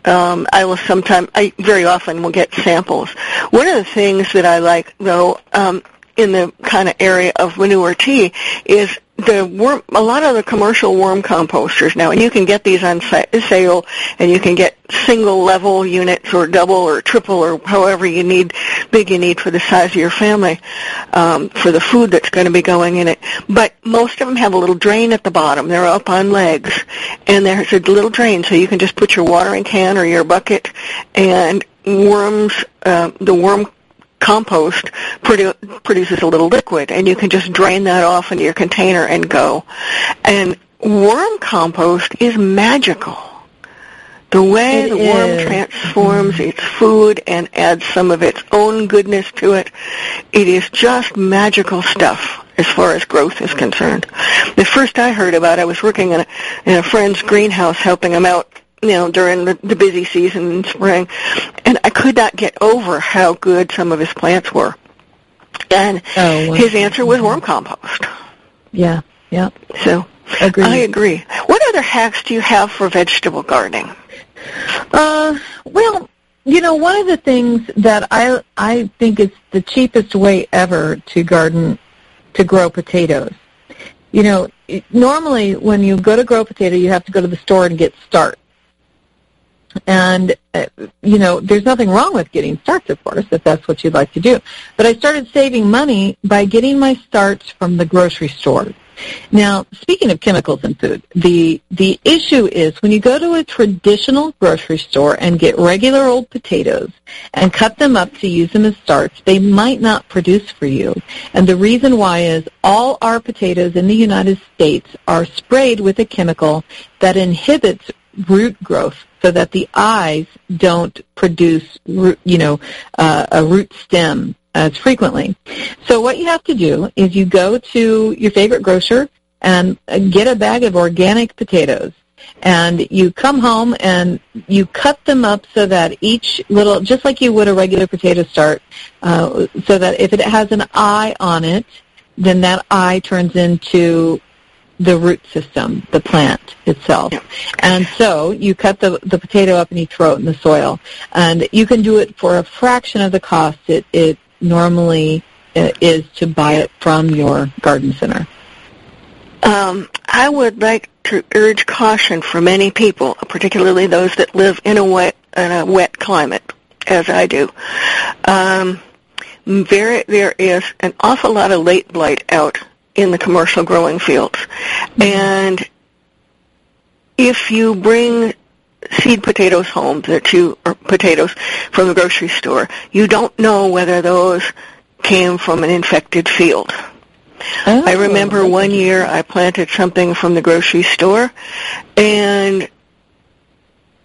A: Um, I will sometimes, I very often will get samples. One of the things that I like, though, um, in the kind of area of manure tea is the worm, a lot of the commercial worm composters now, and you can get these on sale, and you can get single level units or double or triple or however you need, big you need for the size of your family, um, for the food that's going to be going in it. But most of them have a little drain at the bottom. They're up on legs, and there's a little drain, so you can just put your watering can or your bucket, and worms, uh, the worm compost produ- produces a little liquid, and you can just drain that off into your container and go. And worm compost is magical. The way it the worm is. transforms mm-hmm. its food and adds some of its own goodness to it, it is just magical stuff as far as growth is concerned. The first I heard about, I was working in a, in a friend's greenhouse helping him out you know, during the, the busy season in spring. I could not get over how good some of his plants were. And oh, his answer was worm compost.
B: Yeah, yeah.
A: So Agreed. I agree. What other hacks do you have for vegetable gardening?
B: Uh, well, you know, one of the things that I I think is the cheapest way ever to garden to grow potatoes. You know, normally when you go to grow potato, you have to go to the store and get start. And, uh, you know, there's nothing wrong with getting starts, of course, if that's what you'd like to do. But I started saving money by getting my starts from the grocery store. Now, speaking of chemicals in food, the the issue is when you go to a traditional grocery store and get regular old potatoes and cut them up to use them as starch, they might not produce for you. And the reason why is all our potatoes in the United States are sprayed with a chemical that inhibits root growth so that the eyes don't produce, you know, uh, a root stem as frequently. So what you have to do is you go to your favorite grocer and get a bag of organic potatoes. And you come home and you cut them up so that each little, just like you would a regular potato start, uh, so that if it has an eye on it, then that eye turns into the root system, the plant itself.
A: Yeah.
B: And so you cut the, the potato up and you throw it in the soil. And you can do it for a fraction of the cost it, it normally uh, is to buy it from your garden center.
A: Um, I would like to urge caution for many people, particularly those that live in a wet in a wet climate, as I do. Um, there, there is an awful lot of late blight out in the commercial growing fields, mm-hmm. and if you bring seed potatoes home that you or potatoes from the grocery store, you don't know whether those came from an infected field.
B: Oh,
A: I remember one year I planted something from the grocery store, and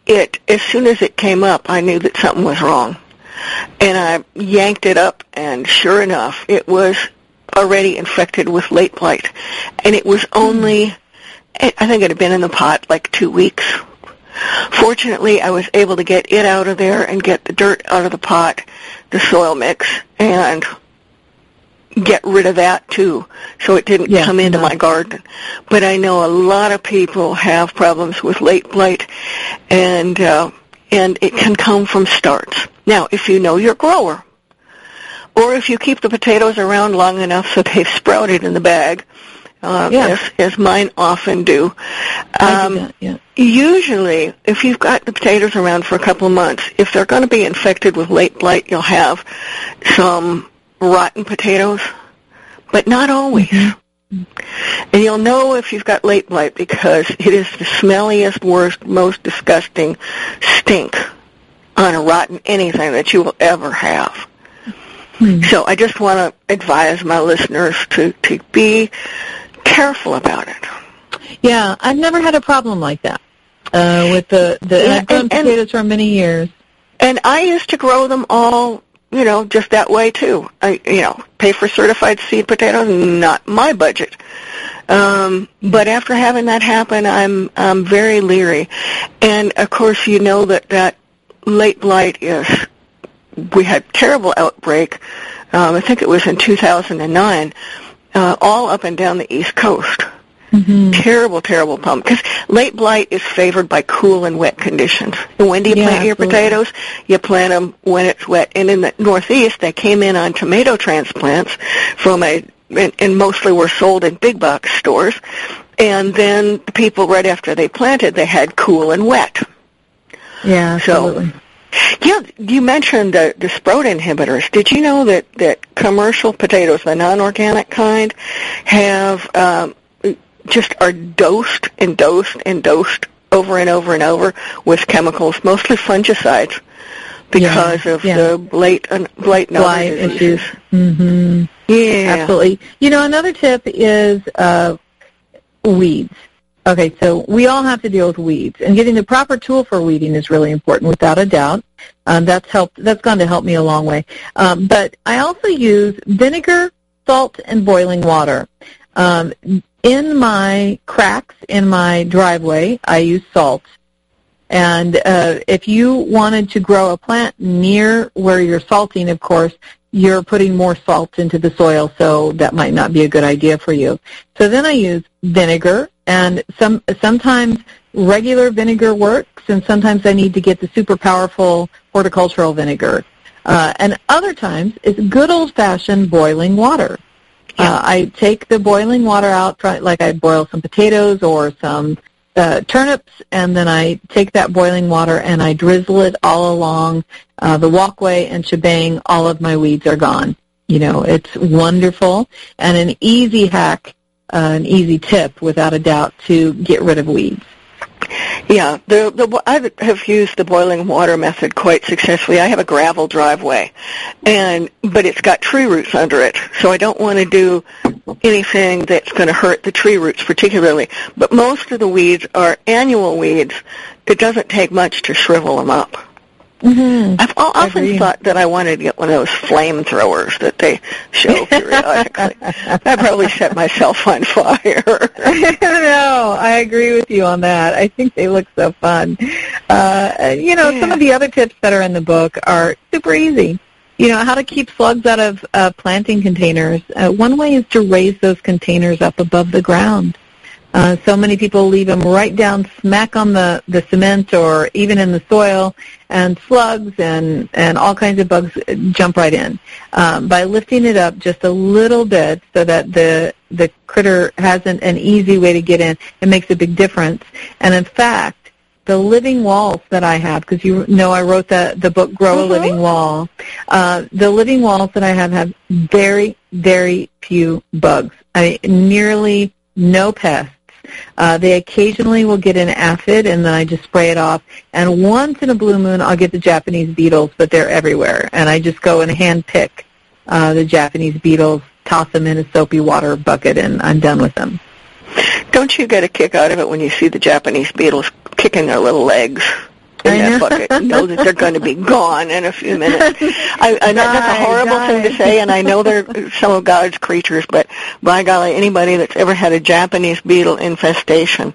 A: it as soon as it came up, I knew that something was wrong, and I yanked it up, and sure enough, it was already infected with late blight, and it was only I think it had been in the pot like two weeks. Fortunately, I was able to get it out of there and get the dirt out of the pot, the soil mix, and get rid of that too, so it didn't
B: Yeah,
A: come into
B: no.
A: my garden. But I know a lot of people have problems with late blight, and uh, and it can come from starts. Now, if you know your grower, or if you keep the potatoes around long enough so they've sprouted in the bag, uh,
B: Yeah.
A: as, as mine often do.
B: I
A: Um,
B: do that, yeah.
A: Usually, if you've got the potatoes around for a couple of months, if they're going to be infected with late blight, you'll have some rotten potatoes, but not always. And you'll know if you've got late blight because it is the smelliest, worst, most disgusting stink on a rotten anything that you will ever have. So I just want to advise my listeners to, to be careful about it.
B: Yeah, I've never had a problem like that uh, with the the.
A: Yeah,
B: I've grown
A: and- and-
B: for many years.
A: And I used to grow them all, you know, just that way too. I, you know, pay for certified seed potatoes, not my budget. Um, but after having that happen, I'm I'm very leery. And of course, you know that that late blight is. We had terrible outbreak. Um, I think it was in 2009, uh, all up and down the East Coast. Terrible, terrible problem. Because late blight is favored by cool and wet conditions. And when do you
B: Yeah,
A: plant your
B: absolutely.
A: potatoes? You plant them when it's wet. And in the Northeast, they came in on tomato transplants from a, and, and mostly were sold in big box stores. And then the people right after they planted, they had cool and wet.
B: Yeah,
A: So-
B: absolutely.
A: Yeah, you mentioned the, the sprout inhibitors. Did you know that, that commercial potatoes, the non-organic kind, have um, just are dosed and dosed and dosed over and over and over with chemicals, mostly fungicides, because
B: Yeah,
A: of
B: yeah.
A: the blight and blight and other
B: Blight
A: diseases.
B: issues. hmm
A: Yeah,
B: Absolutely. You know, another tip is uh, weeds. Okay, so we all have to deal with weeds, and getting the proper tool for weeding is really important, without a doubt. Um, that's helped. That's gone to help me a long way. Um, but I also use vinegar, salt, and boiling water. Um, in my cracks in my driveway, I use salt. And uh, if you wanted to grow a plant near where you're salting, of course, you're putting more salt into the soil, so that might not be a good idea for you. So then I use vinegar, and some sometimes regular vinegar works, and sometimes I need to get the super powerful horticultural vinegar. Uh, and other times it's good old-fashioned boiling water. Uh, I take the boiling water out, like I boil some potatoes or some uh, turnips, and then I take that boiling water and I drizzle it all along uh, the walkway, and shebang, all of my weeds are gone. You know, it's wonderful and an easy hack, an easy tip, without a doubt, to get rid of weeds.
A: Yeah, the the I have used the boiling water method quite successfully. I have a gravel driveway, and but it's got tree roots under it, so I don't want to do anything that's going to hurt the tree roots particularly. But most of the weeds are annual weeds. It doesn't take much to shrivel them up.
B: Mm-hmm.
A: I've often
B: Agree.
A: thought that I wanted to get one of those flamethrowers that they show periodically. I probably set myself on fire.
B: no, I agree with you on that. I think they look so fun. Uh, you know, some of the other tips that are in the book are super easy. You know, how to keep slugs out of uh, planting containers. Uh, one way is to raise those containers up above the ground. Uh, so many people leave them right down smack on the, the cement or even in the soil, and slugs and, and all kinds of bugs jump right in. Um, by lifting it up just a little bit so that the, the critter has an, an easy way to get in, it makes a big difference. And in fact, the living walls that I have, because you know I wrote the, the book Grow
A: Mhm.
B: a Living Wall, uh, the living walls that I have have very, very few bugs. I nearly no pests. Uh, they occasionally will get an aphid, and then I just spray it off. And once in a blue moon, I'll get the Japanese beetles, but they're everywhere. And I just go and hand pick uh, the Japanese beetles, toss them in a soapy water bucket, and I'm done with them.
A: Don't you get a kick out of it when you see the Japanese beetles kicking their little legs in that
B: know.
A: bucket? Know that they're going to be gone in a few minutes. I, I know that's a
B: Die,
A: horrible thing to say, and I know they're some of God's creatures, but by golly, anybody that's ever had a Japanese beetle infestation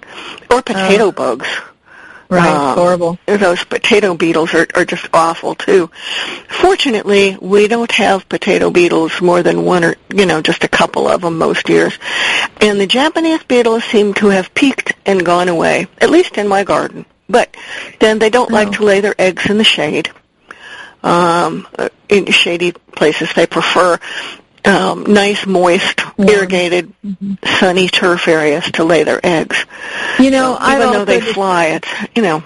A: or potato bugs.
B: Right,
A: Um,
B: horrible.
A: Those potato beetles are, are just awful too. Fortunately, we don't have potato beetles more than one or, you know, just a couple of them most years. And the Japanese beetles seem to have peaked and gone away, at least in my garden. But then they don't like
B: Oh.
A: to lay their eggs in the shade. Um, uh, in shady places, they prefer um, nice, moist,
B: Warm.
A: irrigated, sunny turf areas to lay their eggs.
B: You know, I've
A: Even though they fly, it's you know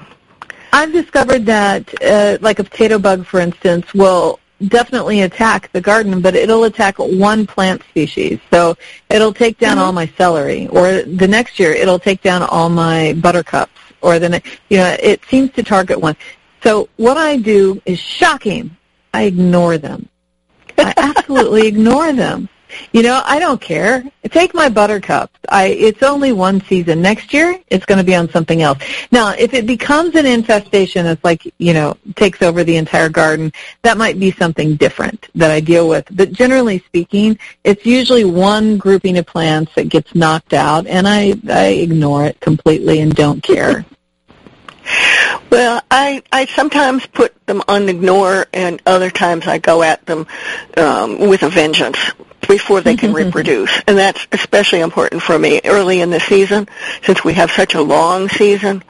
B: I've discovered that, uh, like a potato bug, for instance, will definitely attack the garden, but it'll attack one plant species. So it'll take down all my celery, or the next year it'll take down all my buttercups, or the you know it seems to target one. So what I do is shocking. I ignore them. I absolutely ignore them. You know, I don't care. Take my buttercups. I it's only one season. Next year, it's going to be on something else. Now, if it becomes an infestation, it's like you know takes over the entire garden. That might be something different that I deal with. But generally speaking, it's usually one grouping of plants that gets knocked out, and I I ignore it completely and don't care.
A: Well, I I sometimes put them on ignore, and other times I go at them um, with a vengeance before they can reproduce, and that's especially important for me early in the season, since we have such a long season.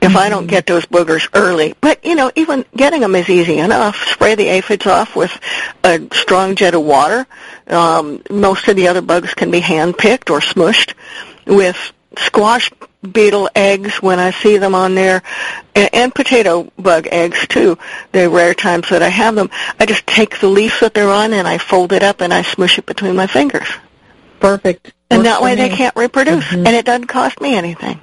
A: If I don't get those boogers early, but you know, even getting them is easy enough. Spray the aphids off with a strong jet of water. Um, most of the other bugs can be hand picked or smushed with squash beetle eggs when I see them on there, and, and potato bug eggs too. They're rare times that I have them. I just take the leaf that they're on and I fold it up and I smush it between my fingers,
B: Perfect.
A: and
B: Works
A: that way they can't reproduce,
B: Mhm.
A: and it doesn't cost me anything.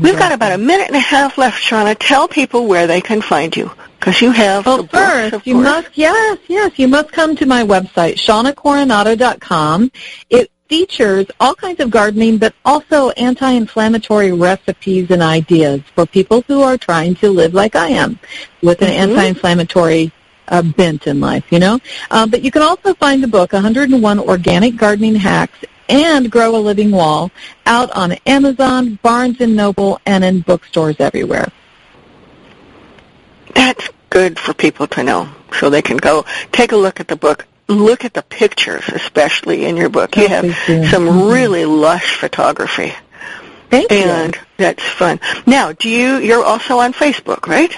A: We've got about a minute and a half left, Shawna. Tell people where they can find you. Because you have
B: Well,
A: books,
B: first,
A: of
B: you
A: course.
B: must, yes, yes, you must come to my website, shawnacoronado.com. It features all kinds of gardening, but also anti-inflammatory recipes and ideas for people who are trying to live like I am, with an
A: Mhm.
B: anti-inflammatory uh, bent in life, you know? Uh, but you can also find the book, 101 Organic Gardening Hacks, and Grow a Living Wall, out on Amazon, Barnes & Noble, and in bookstores everywhere.
A: That's good for people to know so they can go take a look at the book. Look at the pictures, especially in your book. You have some
B: Mhm.
A: really lush photography,
B: Thank you.
A: and that's fun. Now, do you? You're also on Facebook, right?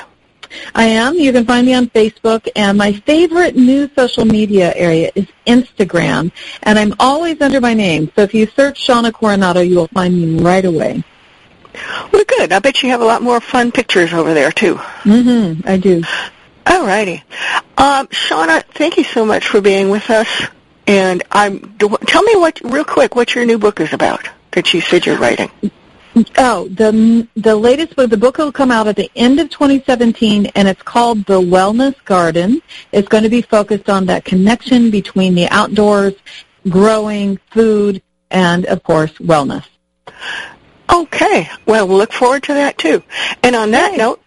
B: I am. You can find me on Facebook, and my favorite new social media area is Instagram, and I'm always under my name. So if you search Shawna Coronado, you will find me right away.
A: Well, good. I bet you have a lot more fun pictures over there too.
B: Mm-hmm. I do.
A: All righty, um, Shawna. Thank you so much for being with us. And I'm. Tell me what, real quick, what your new book is about that you said you're writing.
B: Oh, the the latest book, the book will come out at the end of 2017, and it's called The Wellness Garden. It's going to be focused on that connection between the outdoors, growing, food, and of course, wellness.
A: Okay. Well, we'll look forward to that too. And on that
B: Yay.
A: note,